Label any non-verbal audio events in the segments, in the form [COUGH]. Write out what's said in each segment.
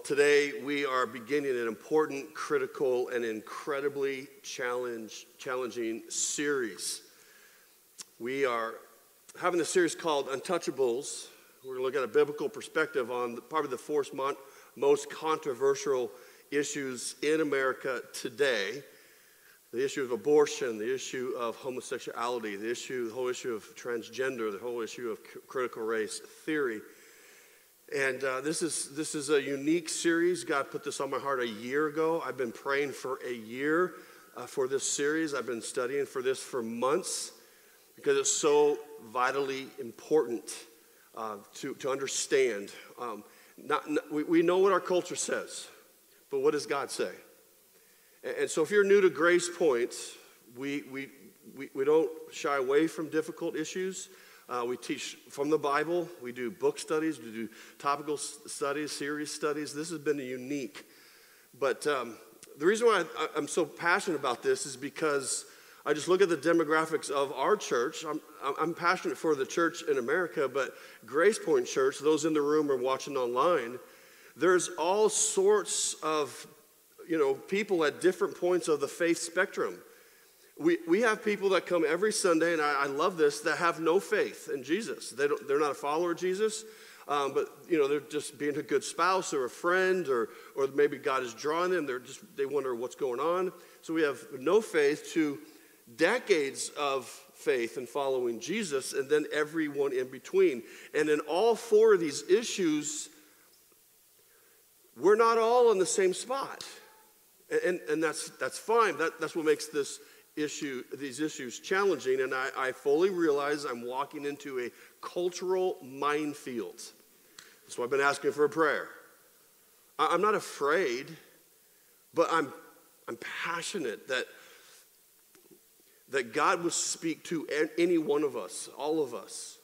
Well, today we are beginning an important, critical, and incredibly challenge, challenging series. We are having a series called Untouchables. We're going to look at a biblical perspective on the, probably the four most controversial issues in America today the issue of abortion, the issue of homosexuality, the issue, the whole issue of transgender, the whole issue of critical race theory. And uh, this, is, this is a unique series. God put this on my heart a year ago. I've been praying for a year uh, for this series. I've been studying for this for months because it's so vitally important uh, to, to understand. Um, not, not, we, we know what our culture says, but what does God say? And, and so if you're new to Grace Point, we, we, we, we don't shy away from difficult issues. Uh, we teach from the Bible. We do book studies. We do topical studies, series studies. This has been a unique. But um, the reason why I, I'm so passionate about this is because I just look at the demographics of our church. I'm, I'm passionate for the church in America, but Grace Point Church, those in the room or watching online, there's all sorts of you know people at different points of the faith spectrum. We, we have people that come every Sunday, and I, I love this, that have no faith in Jesus. They don't, they're not a follower of Jesus, um, but you know they're just being a good spouse or a friend, or, or maybe God is drawing them. They're just they wonder what's going on. So we have no faith to decades of faith and following Jesus, and then everyone in between. And in all four of these issues, we're not all in the same spot. And, and that's, that's fine. That, that's what makes this issue, these issues challenging, and I, I fully realize I'm walking into a cultural minefield. So I've been asking for a prayer. I, I'm not afraid, but I'm, I'm passionate that, that God would speak to any one of us, all of us.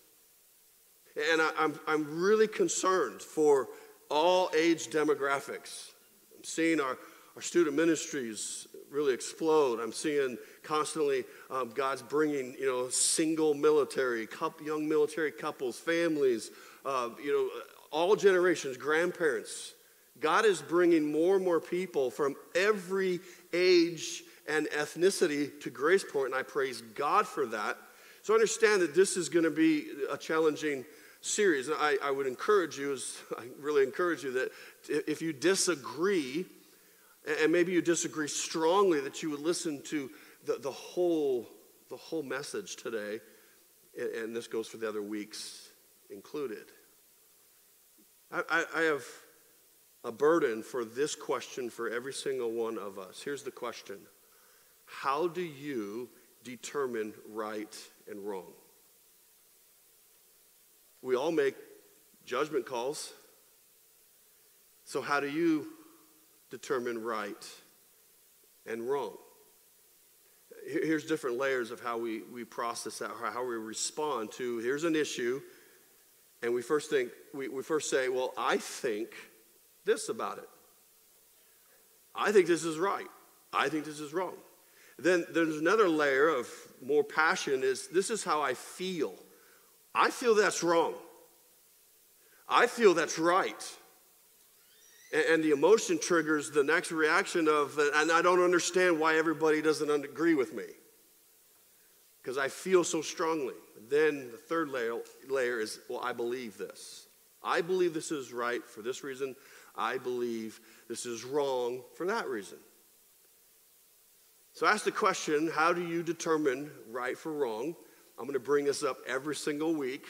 And I, I'm, I'm really concerned for all age demographics. I'm seeing our, our student ministries really explode. I'm seeing constantly um, God's bringing, you know, single military, young military couples, families, uh, you know, all generations, grandparents. God is bringing more and more people from every age and ethnicity to Grace Point, and I praise God for that. So understand that this is going to be a challenging series. And I, I would encourage you, I really encourage you that if you disagree, and maybe you disagree strongly, that you would listen to the, the, whole, the whole message today, and this goes for the other weeks included. I, I, I have a burden for this question for every single one of us. Here's the question How do you determine right and wrong? We all make judgment calls. So, how do you determine right and wrong? here's different layers of how we, we process that, how we respond to here's an issue, and we first think, we, we first say, well, I think this about it. I think this is right. I think this is wrong. Then there's another layer of more passion is this is how I feel. I feel that's wrong. I feel that's right. And the emotion triggers the next reaction of, and I don't understand why everybody doesn't agree with me. Because I feel so strongly. Then the third layer, layer is, well, I believe this. I believe this is right for this reason. I believe this is wrong for that reason. So ask the question how do you determine right for wrong? I'm going to bring this up every single week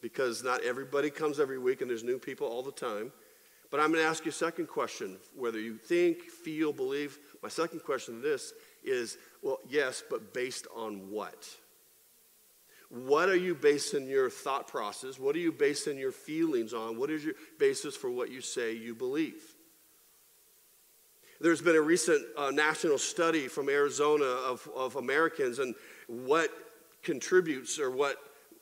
because not everybody comes every week and there's new people all the time. But I'm going to ask you a second question whether you think, feel, believe. My second question to this is well, yes, but based on what? What are you basing your thought process? What are you basing your feelings on? What is your basis for what you say you believe? There's been a recent uh, national study from Arizona of, of Americans and what contributes or what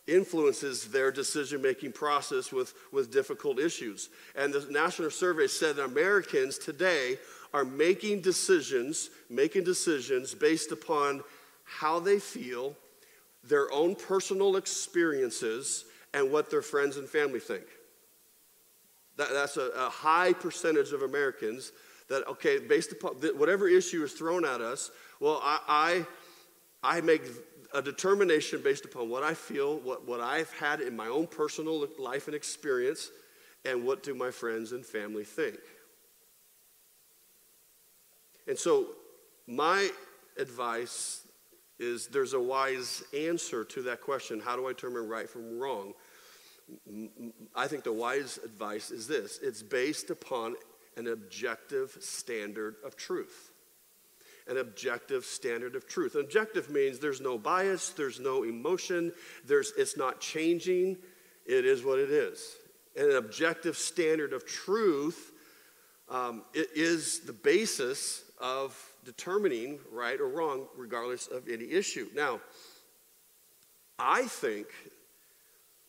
influences their decision making process with, with difficult issues. And the national survey said that Americans today are making decisions, making decisions based upon how they feel, their own personal experiences, and what their friends and family think. That, that's a, a high percentage of Americans that, okay, based upon whatever issue is thrown at us, well, I, I, I make a determination based upon what I feel, what, what I've had in my own personal life and experience, and what do my friends and family think. And so, my advice is there's a wise answer to that question how do I determine right from wrong? I think the wise advice is this it's based upon an objective standard of truth. An objective standard of truth. Objective means there's no bias, there's no emotion, there's, it's not changing, it is what it is. And an objective standard of truth um, is the basis of determining right or wrong, regardless of any issue. Now, I think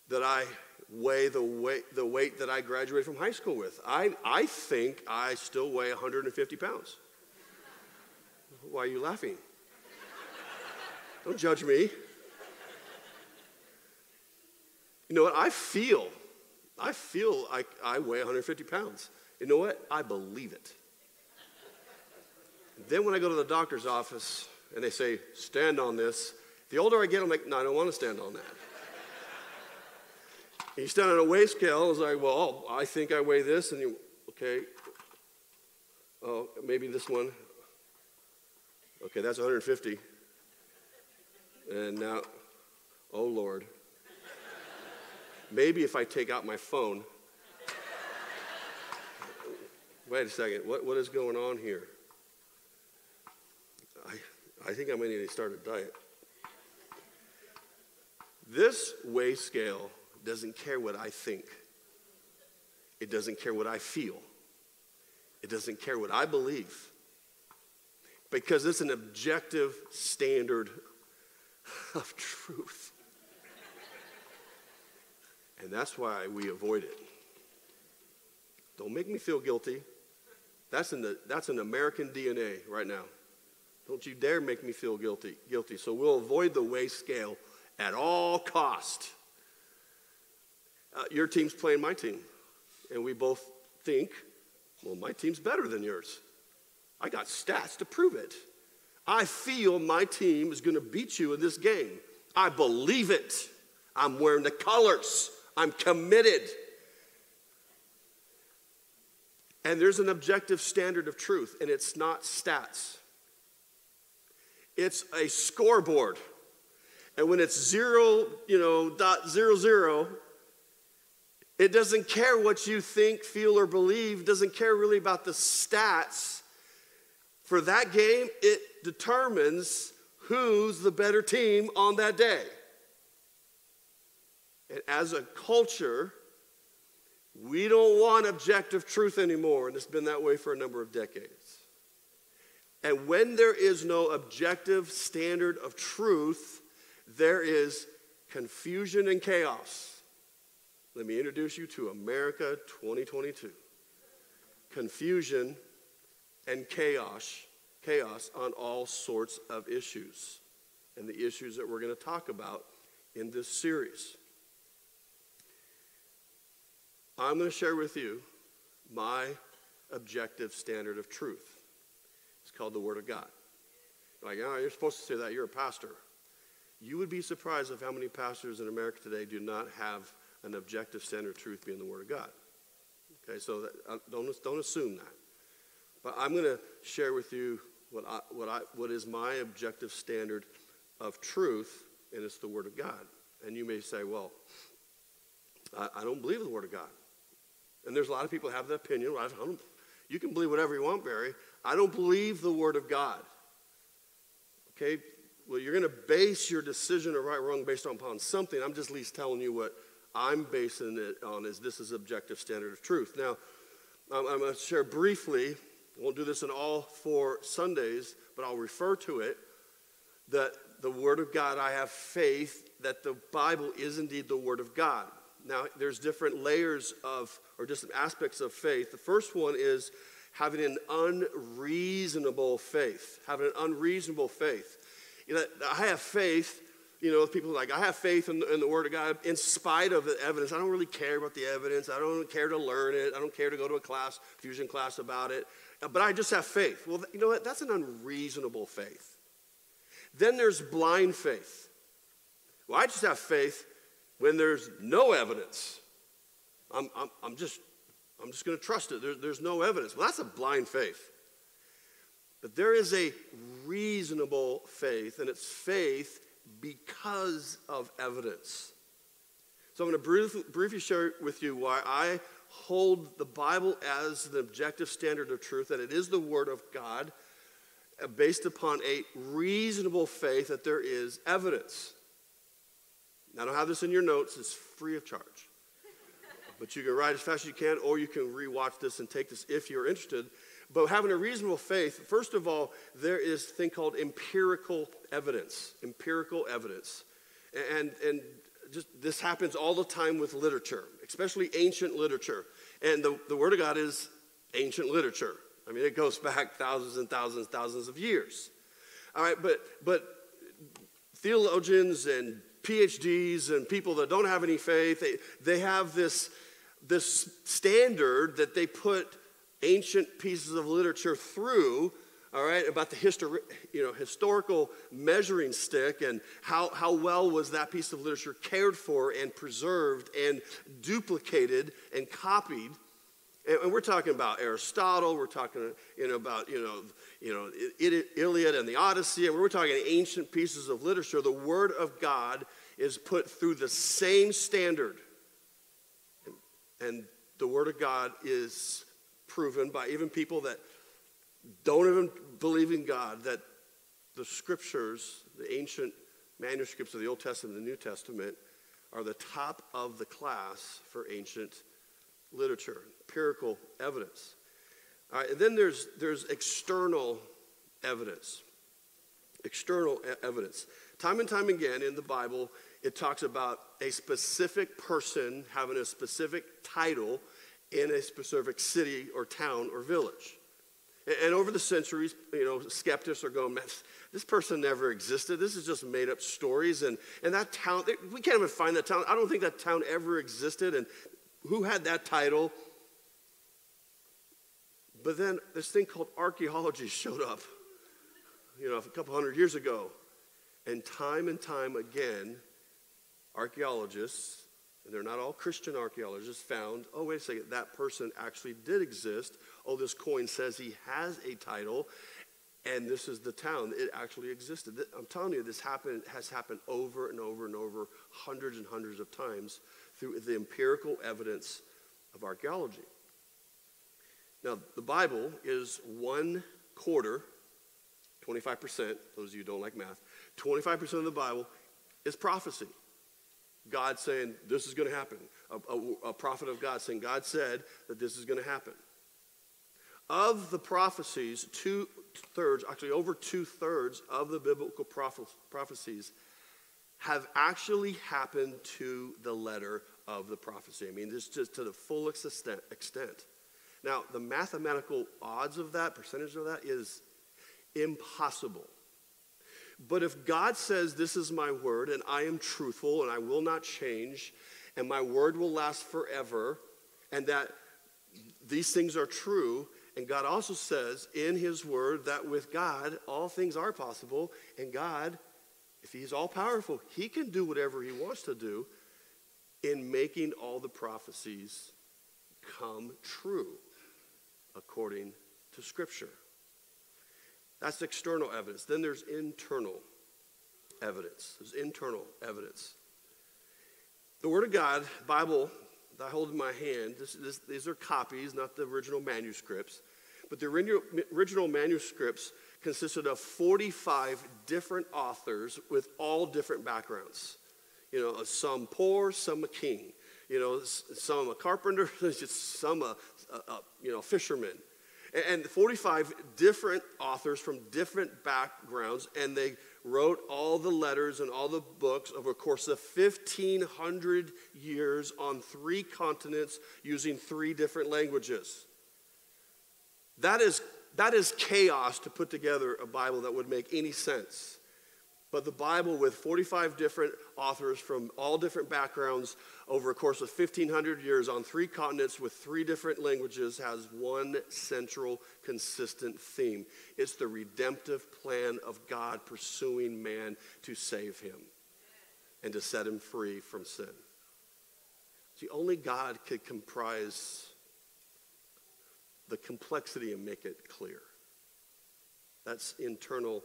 that I weigh the weight, the weight that I graduated from high school with. I, I think I still weigh 150 pounds. Why are you laughing? Don't judge me. You know what? I feel, I feel like I weigh 150 pounds. You know what? I believe it. Then when I go to the doctor's office and they say, stand on this, the older I get, I'm like, no, I don't want to stand on that. you stand on a weigh scale, it's like, well, I think I weigh this, and you, okay, oh, maybe this one. Okay, that's 150. And now, oh Lord. Maybe if I take out my phone. Wait a second, what, what is going on here? I I think I'm going to start a diet. This weigh scale doesn't care what I think. It doesn't care what I feel. It doesn't care what I believe. Because it's an objective standard of truth. And that's why we avoid it. Don't make me feel guilty. That's in the that's in American DNA right now. Don't you dare make me feel guilty. Guilty. So we'll avoid the weigh scale at all cost. Uh, your team's playing my team, and we both think, well, my team's better than yours. I got stats to prove it. I feel my team is going to beat you in this game. I believe it. I'm wearing the colors. I'm committed. And there's an objective standard of truth, and it's not stats. It's a scoreboard. And when it's zero, you know, dot zero zero, it doesn't care what you think, feel, or believe, doesn't care really about the stats. For that game, it determines who's the better team on that day. And as a culture, we don't want objective truth anymore, and it's been that way for a number of decades. And when there is no objective standard of truth, there is confusion and chaos. Let me introduce you to America 2022. Confusion and chaos, chaos on all sorts of issues, and the issues that we're going to talk about in this series. I'm going to share with you my objective standard of truth. It's called the Word of God. Like, oh, you're supposed to say that. You're a pastor. You would be surprised of how many pastors in America today do not have an objective standard of truth being the Word of God. Okay, so that, uh, don't, don't assume that. But I'm going to share with you what, I, what, I, what is my objective standard of truth, and it's the Word of God. And you may say, well, I, I don't believe the Word of God. And there's a lot of people have that opinion. you can believe whatever you want, Barry. I don't believe the Word of God. Okay? Well, you're going to base your decision of right or wrong based upon something. I'm just at least telling you what I'm basing it on is this is objective standard of truth. Now, I'm going to share briefly, I won't do this in all four Sundays, but I'll refer to it, that the Word of God, I have faith that the Bible is indeed the Word of God. Now, there's different layers of, or different aspects of faith. The first one is having an unreasonable faith. Having an unreasonable faith. You know, I have faith you know, people like, I have faith in the, in the, Word of God in spite of the evidence. I don't really care about the evidence. I don't care to learn it. I don't care to go to a class, fusion class about it. But I just have faith. Well, you know what? That's an unreasonable faith. Then there's blind faith. Well, I just have faith when there's no evidence. I'm, I'm, I'm just, I'm just going to trust it. There, there's no evidence. Well, that's a blind faith. But there is a reasonable faith, and it's faith because of evidence. So I'm going to brief, briefly share with you why I hold the Bible as the objective standard of truth, that it is the Word of God uh, based upon a reasonable faith that there is evidence. Now, I don't have this in your notes, it's free of charge. but you can write as fast as you can, or you can rewatch this and take this if you're interested. But having a reasonable faith, first of all, there is a thing called empirical evidence. Empirical evidence. And, and just this happens all the time with literature, especially ancient literature. And the, the Word of God is ancient literature. I mean, it goes back thousands and thousands, thousands of years. All right, but, but theologians and PhDs and people that don't have any faith, they, they have this, this standard that they put ancient pieces of literature through all right, about the histori- you know, historical measuring stick and how, how well was that piece of literature cared for and preserved and duplicated and copied. And, and we're talking about Aristotle, we're talking you know, about you know, you know, Iliad and the Odyssey, and we're talking ancient pieces of literature. The Word of God is put through the same standard. And, and the Word of God is proven by even people that don't even believe in God, that the scriptures, the ancient manuscripts of the Old Testament and the New Testament, are the top of the class for ancient literature, empirical evidence. All right, and then there's, there's external evidence. External evidence. Time and time again in the Bible, it talks about a specific person having a specific title in a specific city or town or village. And over the centuries, you know, skeptics are going, this person never existed. This is just made up stories. And, and that town, we can't even find that town. I don't think that town ever existed. And who had that title? But then this thing called archaeology showed up, you know, a couple hundred years ago. And time and time again, archaeologists and they're not all Christian archaeologists, found, oh, wait a second, that person actually did exist. Oh, this coin says he has a title, and this is the town. It actually existed. I'm telling you, this happened, has happened over and over and over, hundreds and hundreds of times through the empirical evidence of archaeology. Now, the Bible is one quarter, 25%, those of you who don't like math, 25% of the Bible is prophecy. God saying, This is going to happen. A, a, a, prophet of God saying, God said that this is going to happen. Of the prophecies, two thirds, actually over two thirds of the biblical prophecies have actually happened to the letter of the prophecy. I mean, this just to the fullest extent. Now, the mathematical odds of that, percentage of that, is impossible. But if God says, This is my word, and I am truthful, and I will not change, and my word will last forever, and that these things are true, and God also says in his word that with God, all things are possible, and God, if he's all powerful, he can do whatever he wants to do in making all the prophecies come true according to Scripture. That's external evidence. Then there's internal evidence. There's internal evidence. The Word of God, Bible that I hold in my hand, this, this, these are copies, not the original manuscripts. But the original manuscripts consisted of 45 different authors with all different backgrounds. You know, some poor, some a king. You know, some a carpenter, [LAUGHS] some a, a, a you know fisherman and 45 different authors from different backgrounds, and they wrote all the letters and all the books over a course of 1,500 years on three continents using three different languages. That is, that is chaos to put together a Bible that would make any sense. But the Bible, with 45 different authors from all different backgrounds over a course of 1,500 years on three continents with three different languages, has one central, consistent theme. It's the redemptive plan of God pursuing man to save him and to set him free from sin. See, only God could comprise the complexity and make it clear. That's internal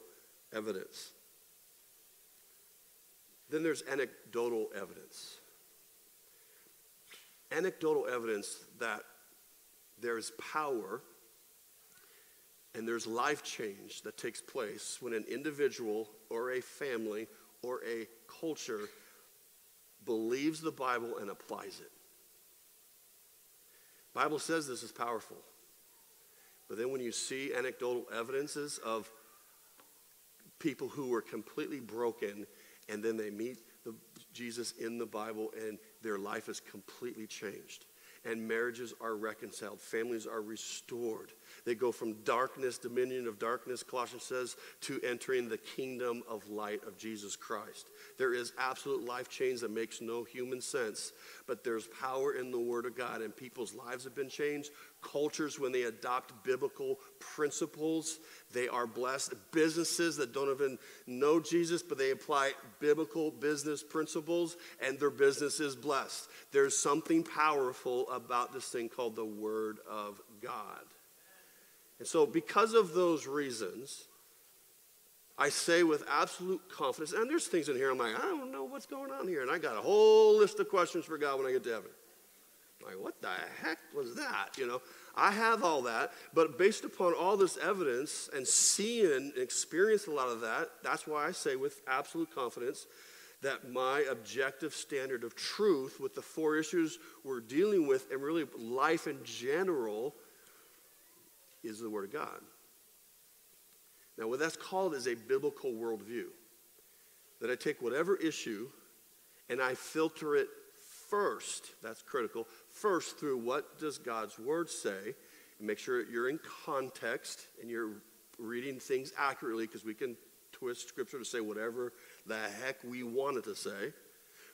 evidence. Then there's anecdotal evidence. Anecdotal evidence that there's power and there's life change that takes place when an individual or a family or a culture believes the Bible and applies it. Bible says this is powerful. But then when you see anecdotal evidences of people who were completely broken and then they meet the, Jesus in the Bible and their life is completely changed and marriages are reconciled, families are restored. They go from darkness, dominion of darkness, Colossians says, to entering the kingdom of light of Jesus Christ. There is absolute life change that makes no human sense, but there's power in the Word of God, and people's lives have been changed. Cultures, when they adopt biblical principles, they are blessed. Businesses that don't even know Jesus, but they apply biblical business principles, and their business is blessed. There's something powerful about this thing called the Word of God. And so, because of those reasons, I say with absolute confidence, and there's things in here I'm like, I don't know what's going on here. And I got a whole list of questions for God when I get to heaven. Like, what the heck was that? You know, I have all that, but based upon all this evidence and seeing and experiencing a lot of that, that's why I say with absolute confidence that my objective standard of truth with the four issues we're dealing with and really life in general is the Word of God. Now, what that's called is a biblical worldview. That I take whatever issue and I filter it first, that's critical, first through what does God's Word say, make sure you're in context and you're reading things accurately, because we can twist Scripture to say whatever the heck we want it to say.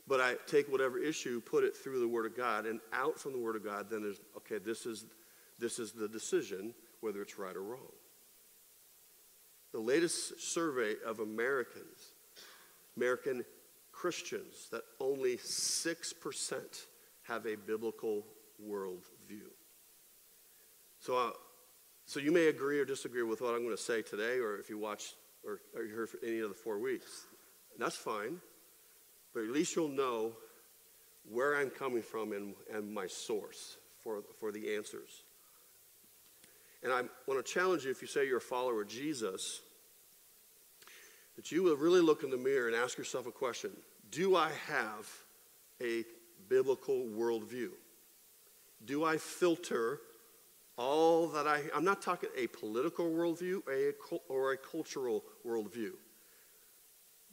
But I take whatever issue, put it through the Word of God, and out from the Word of God, then there's, okay, this is, this is the decision, whether it's right or wrong. The latest survey of Americans, American Christians, that only 6% have a biblical worldview. So, uh, so you may agree or disagree with what I'm going to say today, or if you watch or, or you heard for any of the four weeks. That's fine, but at least you'll know where I'm coming from and, and my source for, for the answers. And I want to challenge you if you say you're a follower of Jesus, that you will really look in the mirror and ask yourself a question Do I have a biblical worldview? Do I filter all that I, I'm not talking a political worldview or a cultural worldview,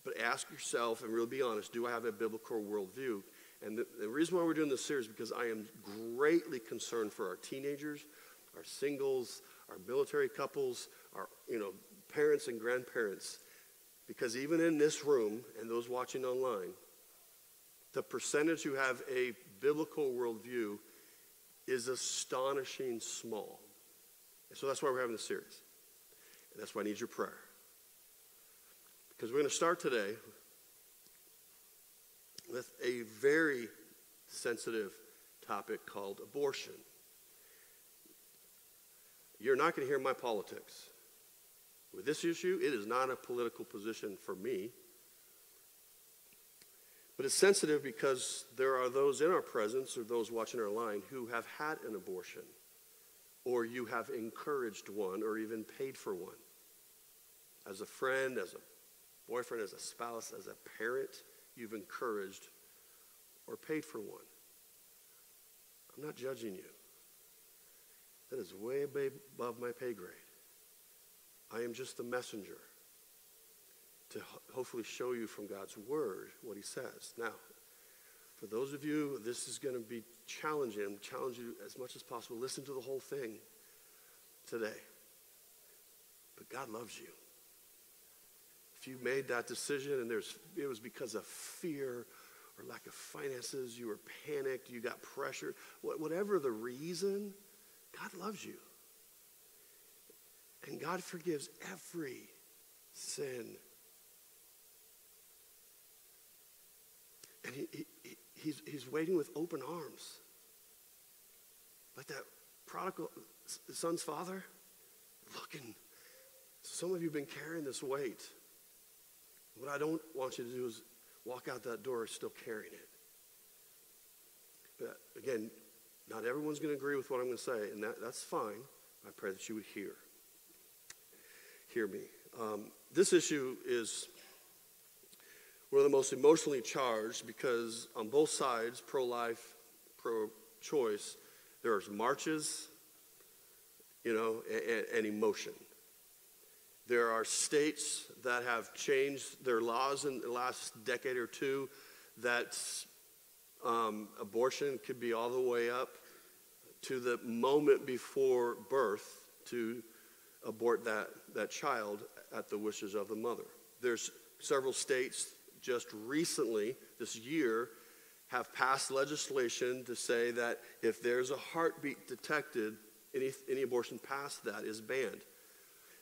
but ask yourself and really be honest do I have a biblical worldview? And the, the reason why we're doing this series is because I am greatly concerned for our teenagers, our singles, our military couples, our you know, parents and grandparents. Because even in this room and those watching online, the percentage who have a biblical worldview is astonishing small. And so that's why we're having this series. And that's why I need your prayer. Because we're going to start today with a very sensitive topic called abortion. You're not going to hear my politics. With this issue, it is not a political position for me. But it's sensitive because there are those in our presence or those watching our line who have had an abortion, or you have encouraged one or even paid for one. As a friend, as a boyfriend, as a spouse, as a parent, you've encouraged or paid for one. I'm not judging you. That is way above my pay grade. I am just the messenger to hopefully show you from God's word what he says. Now, for those of you, this is going to be challenging. I'm challenge you as much as possible. Listen to the whole thing today. But God loves you. if you made that decision and there's, it was because of fear or lack of finances, you were panicked, you got pressure, whatever the reason, God loves you. And God forgives every sin. And he, he, he's, he's waiting with open arms. Like that prodigal son's father, looking. Some of you have been carrying this weight. What I don't want you to do is walk out that door still carrying it. But again, not everyone's going to agree with what I'm going to say, and that, that's fine. I pray that you would hear. Hear me. Um, this issue is one of the most emotionally charged because on both sides, pro life, pro choice, there's marches, you know, and, and emotion. There are states that have changed their laws in the last decade or two that um, abortion could be all the way up to the moment before birth to abort that, that child at the wishes of the mother. There's several states just recently, this year, have passed legislation to say that if there's a heartbeat detected, any, any abortion past that is banned.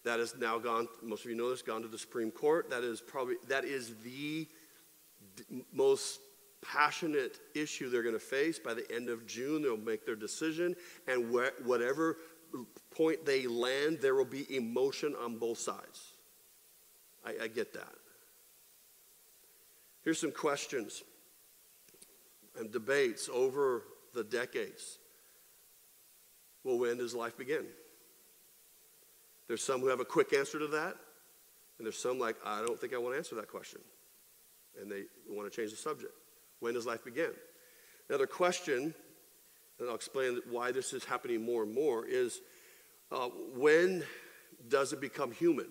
That has now gone, most of you know this, gone to the Supreme Court. That is probably, that is the most passionate issue they're going to face. By the end of June, they'll make their decision. And wh- whatever point they land, there will be emotion on both sides. I, I get that. Here's some questions and debates over the decades. Well, when does life begin? There's some who have a quick answer to that, and there's some like, I don't think I want to answer that question. And they want to change the subject. When does life begin? Another question, and I'll explain why this is happening more and more, is uh, when does it become human?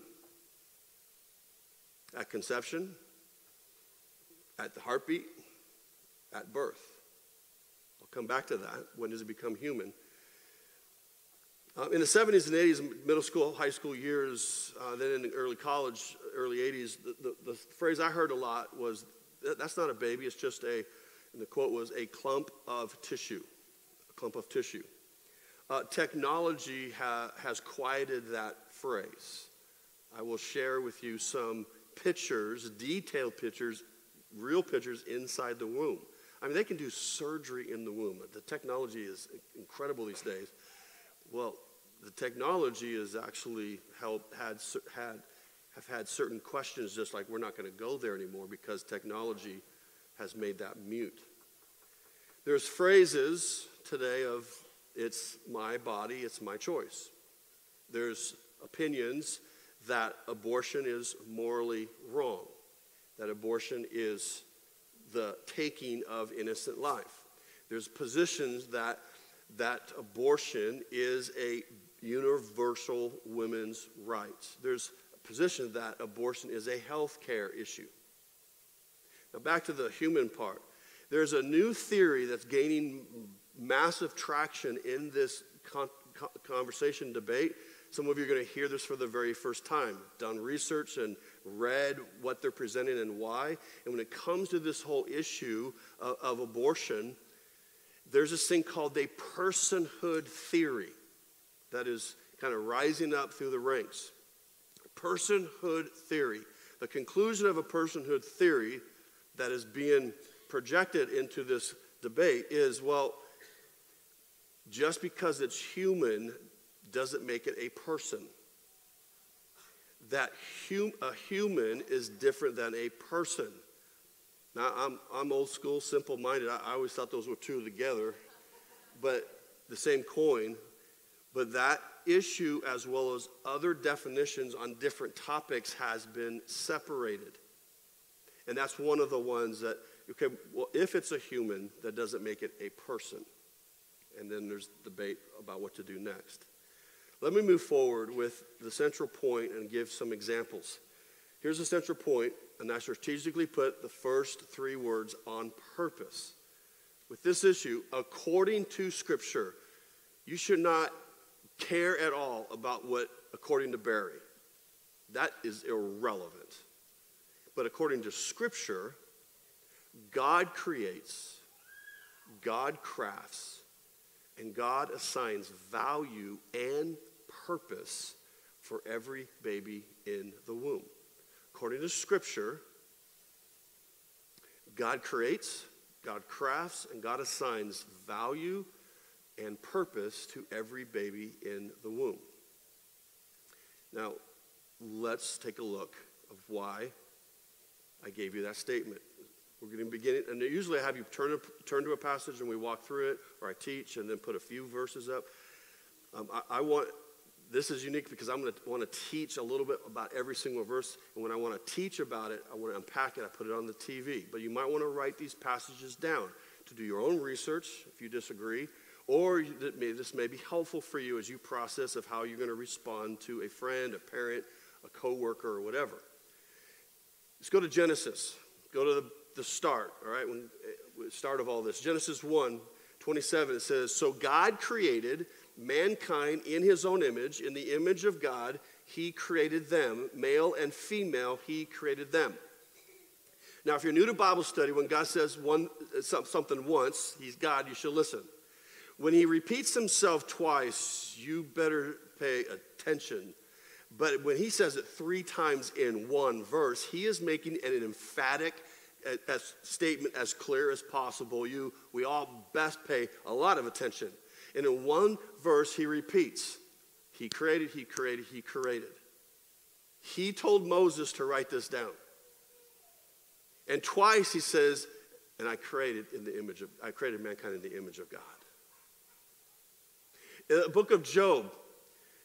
At conception? At the heartbeat? At birth? I'll come back to that. When does it become human? Uh, in the 70s and 80s, middle school, high school years, uh, then in the early college, early 80s, the, the, the, phrase I heard a lot was, that's not a baby, it's just a, and the quote was, a clump of tissue. Clump of tissue. Uh, technology ha- has quieted that phrase. I will share with you some pictures, detailed pictures, real pictures inside the womb. I mean, they can do surgery in the womb. The technology is incredible these days. Well, the technology has actually helped, had, had, have had certain questions, just like we're not going to go there anymore because technology has made that mute. There's phrases today of it's my body, it's my choice. There's opinions that abortion is morally wrong, that abortion is the taking of innocent life. There's positions that that abortion is a universal women's rights. There's a position that abortion is a health care issue. Now, back to the human part. There's a new theory that's gaining massive traction in this con- conversation debate. Some of you are going to hear this for the very first time, done research and read what they're presenting and why. And when it comes to this whole issue of, of abortion, there's this thing called a personhood theory that is kind of rising up through the ranks. Personhood theory. The conclusion of a personhood theory that is being projected into this debate is well, just because it's human doesn't make it a person. That hum, a human is different than a person. Now, I'm, I'm old school, simple minded. I, I always thought those were two together, but the same coin. But that issue, as well as other definitions on different topics, has been separated. And that's one of the ones that, okay, well, if it's a human, that doesn't make it a person. And then there's debate about what to do next. Let me move forward with the central point and give some examples. Here's the central point, and I strategically put the first three words on purpose. With this issue, according to Scripture, you should not care at all about what, according to Barry, that is irrelevant. But according to Scripture, God creates, God crafts, and God assigns value and purpose for every baby in the womb. According to Scripture, God creates, God crafts, and God assigns value and purpose to every baby in the womb. Now, let's take a look of why I gave you that statement. We're going to begin it, and usually I have you turn, turn to a passage and we walk through it, or I teach and then put a few verses up. Um, I, I, want, this is unique because I'm going to want to teach a little bit about every single verse, and when I want to teach about it, I want to unpack it, I put it on the TV. But you might want to write these passages down to do your own research if you disagree, or this may be helpful for you as you process of how you're going to respond to a friend, a parent, a coworker, or whatever. Let's go to Genesis. Go to the, the start, all right? When eh, start of all this. Genesis 1, 27, it says, So God created mankind in his own image. In the image of God, he created them. Male and female, he created them. Now, if you're new to Bible study, when God says one, something once, he's God, you should listen. When he repeats himself twice, you better pay attention. But when he says it three times in one verse, he is making an emphatic a, a statement as clear as possible. You, we all best pay a lot of attention. And in one verse, he repeats, He created, He created, He created. He told Moses to write this down. And twice he says, and I created in the image of, I created mankind in the image of God. In the book of Job,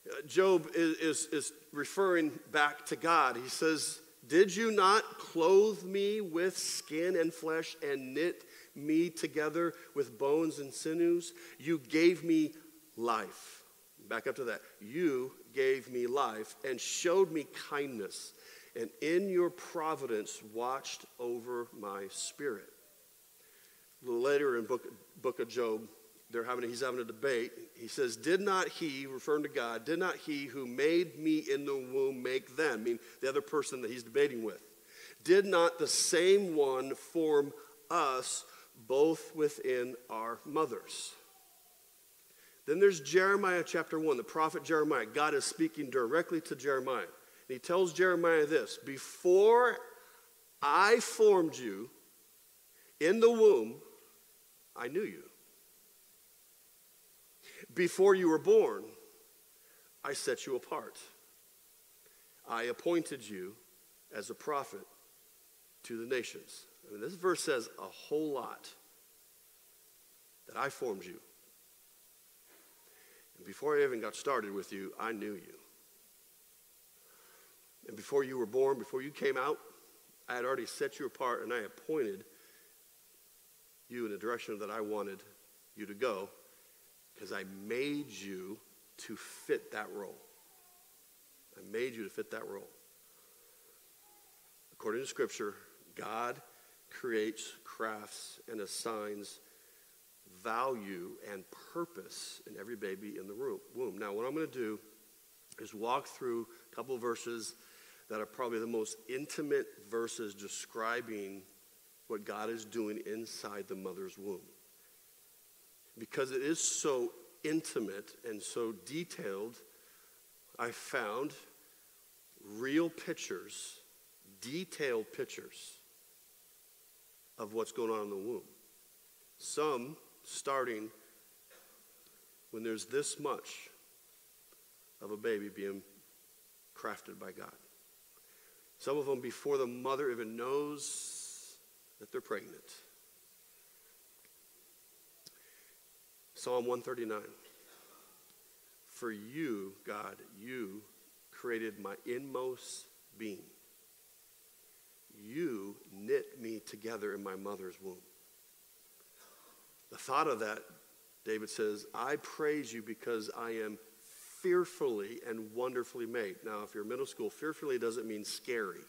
uh, Job is, is, is referring back to God. He says, Did you not clothe me with skin and flesh and knit me together with bones and sinews? You gave me life. Back up to that. You gave me life and showed me kindness, and in your providence watched over my spirit. A little later in book, book of Job, they're having, he's having a debate. He says, Did not he, referring to God, did not he who made me in the womb make them? I mean, the other person that he's debating with. Did not the same one form us both within our mothers? Then there's Jeremiah chapter 1, the prophet Jeremiah. God is speaking directly to Jeremiah. And he tells Jeremiah this Before I formed you in the womb, I knew you. Before you were born, I set you apart. I appointed you as a prophet to the nations. I mean, this verse says a whole lot that I formed you. And before I even got started with you, I knew you. And before you were born, before you came out, I had already set you apart and I appointed you in the direction that I wanted you to go because I made you to fit that role. I made you to fit that role. According to Scripture, God creates, crafts, and assigns value and purpose in every baby in the womb. Now, what I'm going to do is walk through a couple verses that are probably the most intimate verses describing what God is doing inside the mother's womb because it is so intimate and so detailed, I found real pictures, detailed pictures of what's going on in the womb. Some starting when there's this much of a baby being crafted by God. Some of them before the mother even knows that they're pregnant. Psalm 139. For you, God, you created my inmost being. You knit me together in my mother's womb. The thought of that, David says, I praise you because I am fearfully and wonderfully made. Now, if you're middle school, fearfully doesn't mean scary.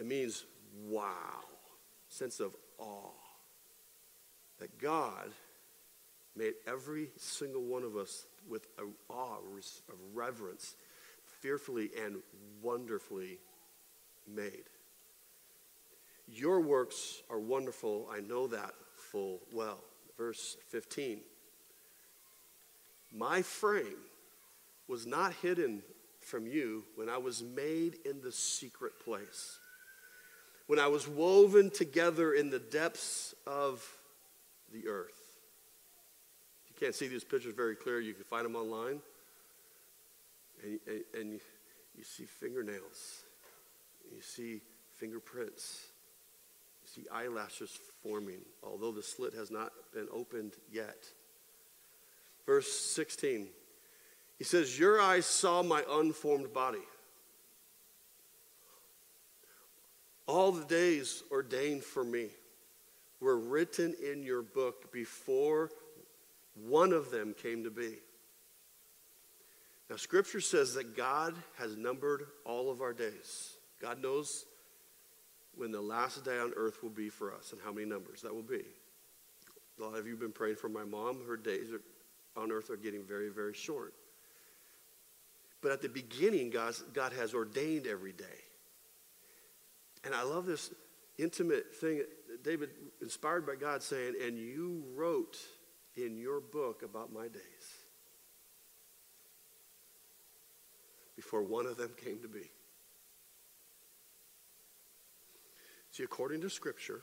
It means wow, sense of awe. That God made every single one of us with a awe, of reverence, fearfully and wonderfully made. Your works are wonderful. I know that full well. Verse 15. My frame was not hidden from you when I was made in the secret place, when I was woven together in the depths of the earth. Can't see these pictures very clear. You can find them online. And, and, and you, you see fingernails, you see fingerprints, you see eyelashes forming, although the slit has not been opened yet. Verse 16, he says, Your eyes saw my unformed body. All the days ordained for me were written in your book before one of them came to be. Now, Scripture says that God has numbered all of our days. God knows when the last day on earth will be for us and how many numbers that will be. A lot of you have been praying for my mom. Her days on earth are getting very, very short. But at the beginning, God, God has ordained every day. And I love this intimate thing. David, inspired by God, saying, And you wrote in your book about my days before one of them came to be. See, according to Scripture,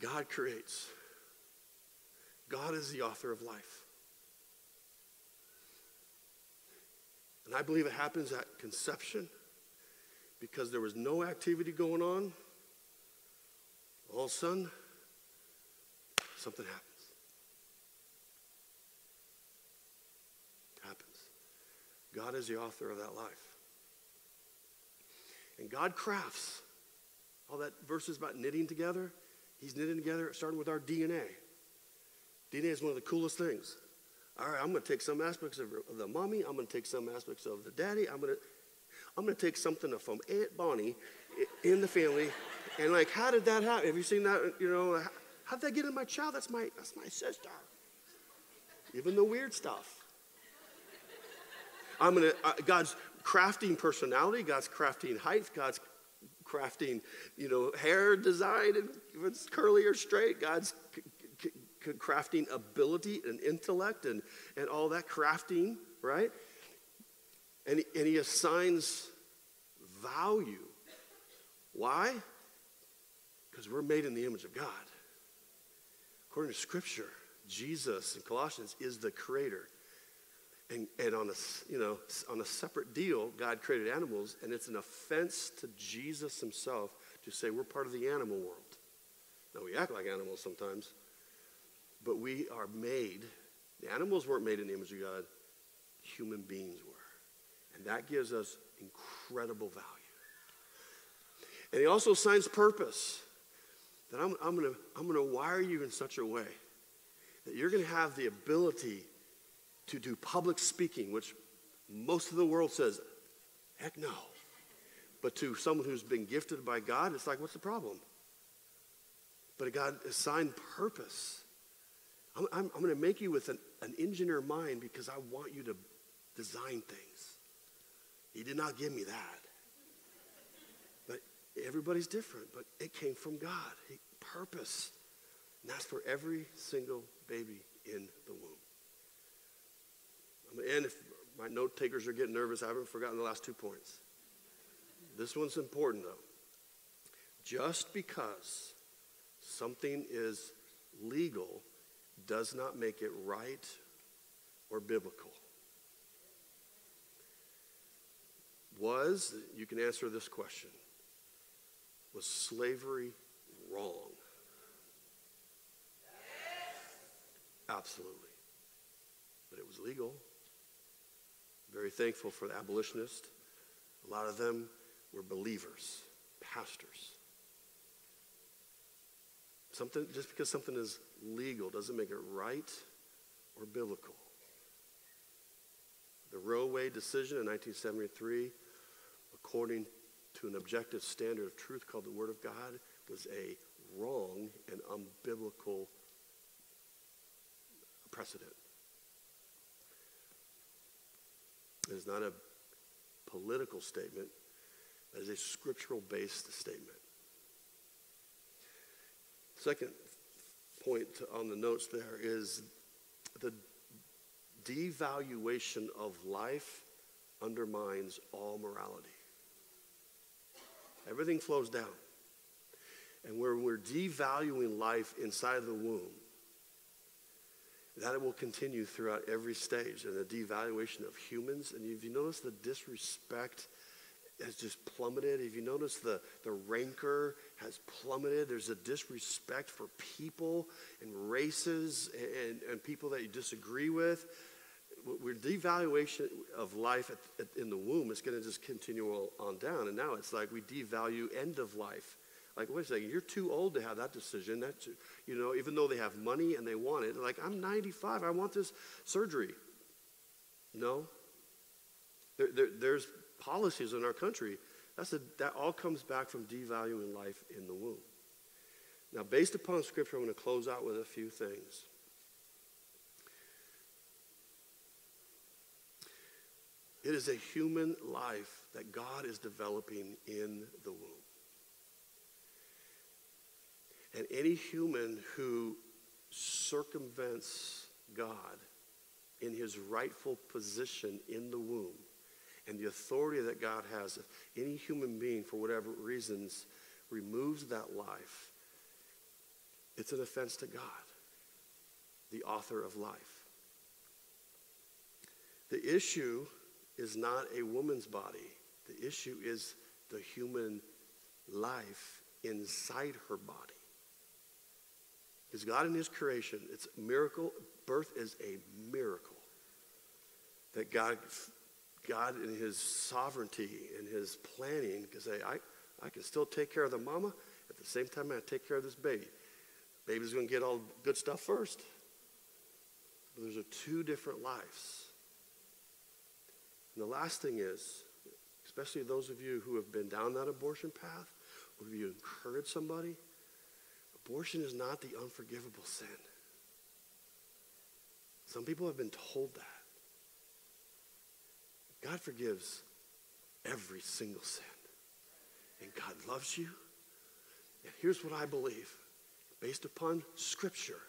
God creates. God is the author of life. And I believe it happens at conception because there was no activity going on. All of a sudden, something happens. It happens. God is the author of that life. And God crafts. All that verses about knitting together, He's knitting together, starting with our DNA. DNA is one of the coolest things. All right, I'm going to take some aspects of the mommy. I'm going to take some aspects of the daddy. I'm going to, I'm going to take something from Aunt Bonnie in the family, and like, how did that happen? Have you seen that? You know, how did that get in my child? That's my, that's my sister. Even the weird stuff. I'm gonna. Uh, God's crafting personality. God's crafting height. God's crafting, you know, hair design and if it's curly or straight. God's crafting ability and intellect and, and all that crafting, right? And, and he assigns value. Why? Because we're made in the image of God. According to Scripture, Jesus in Colossians is the creator. And, and on, a, you know, on a separate deal, God created animals, and it's an offense to Jesus himself to say we're part of the animal world. Now, we act like animals sometimes, but we are made, the animals weren't made in the image of God, human beings were. And that gives us incredible value. And he also assigns purpose that I'm, I'm going to I'm going to wire you in such a way that you're going to have the ability to do public speaking, which most of the world says, heck no. But to someone who's been gifted by God, it's like, what's the problem? But God assigned purpose. I'm, I'm, I'm going to make you with an, an engineer mind because I want you to design things. He did not give me that. Everybody's different, but it came from God. He, purpose. And that's for every single baby in the womb. End if my note takers are getting nervous. I haven't forgotten the last two points. This one's important, though. Just because something is legal does not make it right or biblical. Was, you can answer this question, was slavery wrong? Yes. Absolutely. But it was legal. Very thankful for the abolitionists. A lot of them were believers, pastors. Something, just because something is legal doesn't make it right or biblical. The Roe decision in 1973, according to an objective standard of truth called the Word of God, was a wrong and unbiblical precedent. It is not a political statement as a scriptural based statement. Second point on the notes there is the devaluation of life undermines all morality. Everything flows down. And where we're devaluing life inside the womb, that will continue throughout every stage and the devaluation of humans. And if you notice the disrespect has just plummeted, if you notice the, the rancor has plummeted, there's a disrespect for people and races and, and people that you disagree with. We're devaluation of life at, at, in the womb is going to just continue on down. And now it's like we devalue end of life like, wait a second, you're too old to have that decision. That's, you know, even though they have money and they want it. Like, I'm 95, I want this surgery. No. There, there, there's policies in our country. That's a, that all comes back from devaluing life in the womb. Now, based upon Scripture, I'm going to close out with a few things. It is a human life that God is developing in the womb. And any human who circumvents God in his rightful position in the womb and the authority that God has, if any human being, for whatever reasons, removes that life, it's an offense to God, the author of life. The issue is not a woman's body, the issue is the human life inside her body. Because God in His creation, it's a miracle. Birth is a miracle. That God, God in His sovereignty and His planning can say, I, I can still take care of the mama. At the same time, I take care of this baby. Baby's going to get all good stuff first. But there's a two different lives. And the last thing is, especially those of you who have been down that abortion path, or if you encourage somebody, Abortion is not the unforgivable sin. Some people have been told that. God forgives every single sin. And God loves you. And here's what I believe based upon Scripture,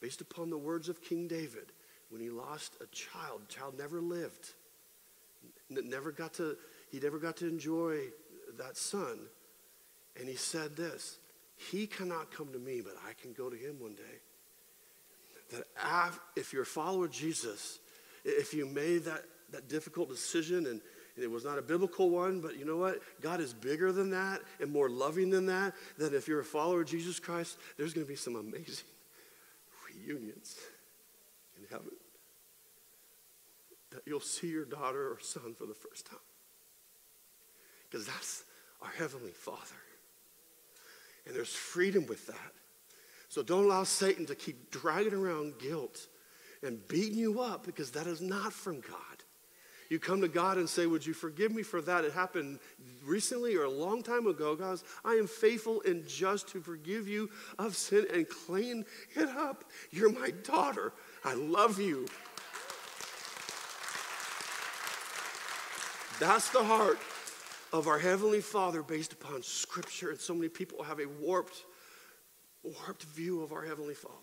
based upon the words of King David, when he lost a child, child never lived. Never got to, he never got to enjoy that son. And he said this he cannot come to me, but I can go to him one day. That if you're a follower of Jesus, if you made that, that difficult decision and, and it was not a biblical one, but you know what? God is bigger than that and more loving than that. That if you're a follower of Jesus Christ, there's going to be some amazing [LAUGHS] reunions in heaven. That you'll see your daughter or son for the first time. Because that's our Heavenly Father. And there's freedom with that. So don't allow Satan to keep dragging around guilt and beating you up because that is not from God. You come to God and say, Would you forgive me for that? It happened recently or a long time ago. God, I am faithful and just to forgive you of sin and clean it up. You're my daughter. I love you. That's the heart of our Heavenly Father based upon Scripture. And so many people have a warped, warped view of our Heavenly Father.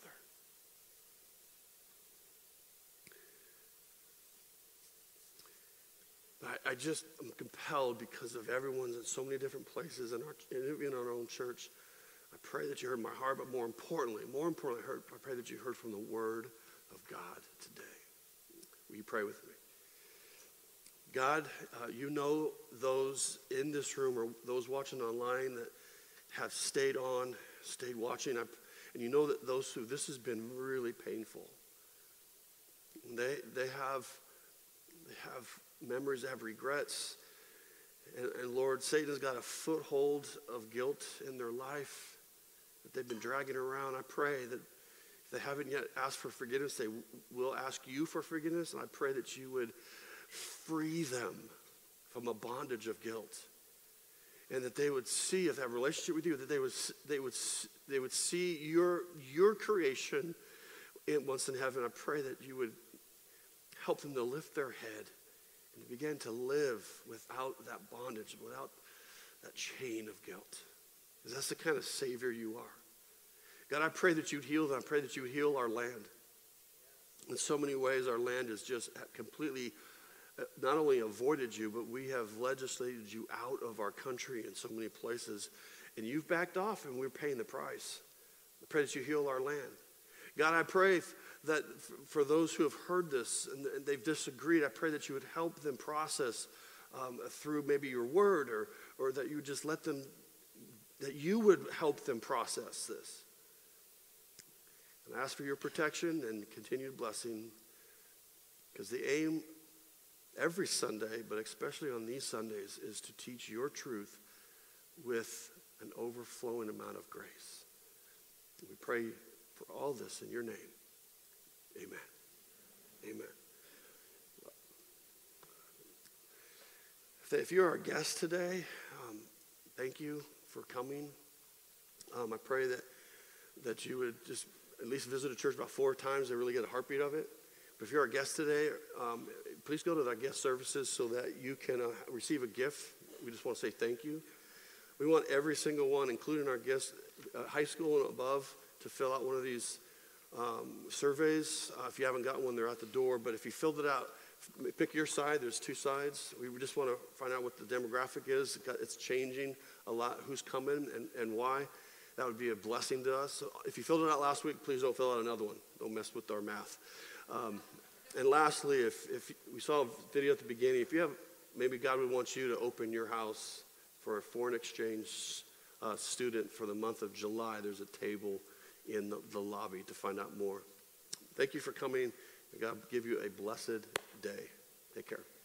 I, I just am compelled because of everyone's in so many different places in our, in our own church. I pray that you heard my heart, but more importantly, more importantly, heard, I pray that you heard from the Word of God today. Will you pray with me? God, uh, you know those in this room or those watching online that have stayed on, stayed watching, and you know that those who this has been really painful. They they have they have memories, they have regrets, and, and Lord, Satan's got a foothold of guilt in their life that they've been dragging around. I pray that if they haven't yet asked for forgiveness, they will ask you for forgiveness, and I pray that you would free them from a bondage of guilt. And that they would see, if that relationship with you, that they would, they would, they would see your, your creation in, once in heaven. I pray that you would help them to lift their head and begin to live without that bondage, without that chain of guilt. Because that's the kind of Savior you are. God, I pray that you'd heal them. I pray that you would heal our land. In so many ways, our land is just completely not only avoided you, but we have legislated you out of our country in so many places. And you've backed off, and we're paying the price. I pray that you heal our land. God, I pray that for those who have heard this and they've disagreed, I pray that you would help them process um, through maybe your word or, or that you would just let them, that you would help them process this. And ask for your protection and continued blessing because the aim every Sunday, but especially on these Sundays, is to teach your truth with an overflowing amount of grace. We pray for all this in your name. Amen. Amen. If you're our guest today, um, thank you for coming. Um, I pray that, that you would just at least visit a church about four times and really get a heartbeat of it. If you're our guest today, um, please go to our guest services so that you can uh, receive a gift. We just want to say thank you. We want every single one, including our guests, uh, high school and above, to fill out one of these um, surveys. Uh, if you haven't gotten one, they're at the door. But if you filled it out, pick your side. There's two sides. We just want to find out what the demographic is. It's changing a lot. Who's coming and, and why? That would be a blessing to us. So if you filled it out last week, please don't fill out another one. Don't mess with our math. Um, and lastly, if, if we saw a video at the beginning, if you have, maybe God would want you to open your house for a foreign exchange uh, student for the month of July, there's a table in the, the lobby to find out more. Thank you for coming. God give you a blessed day. Take care.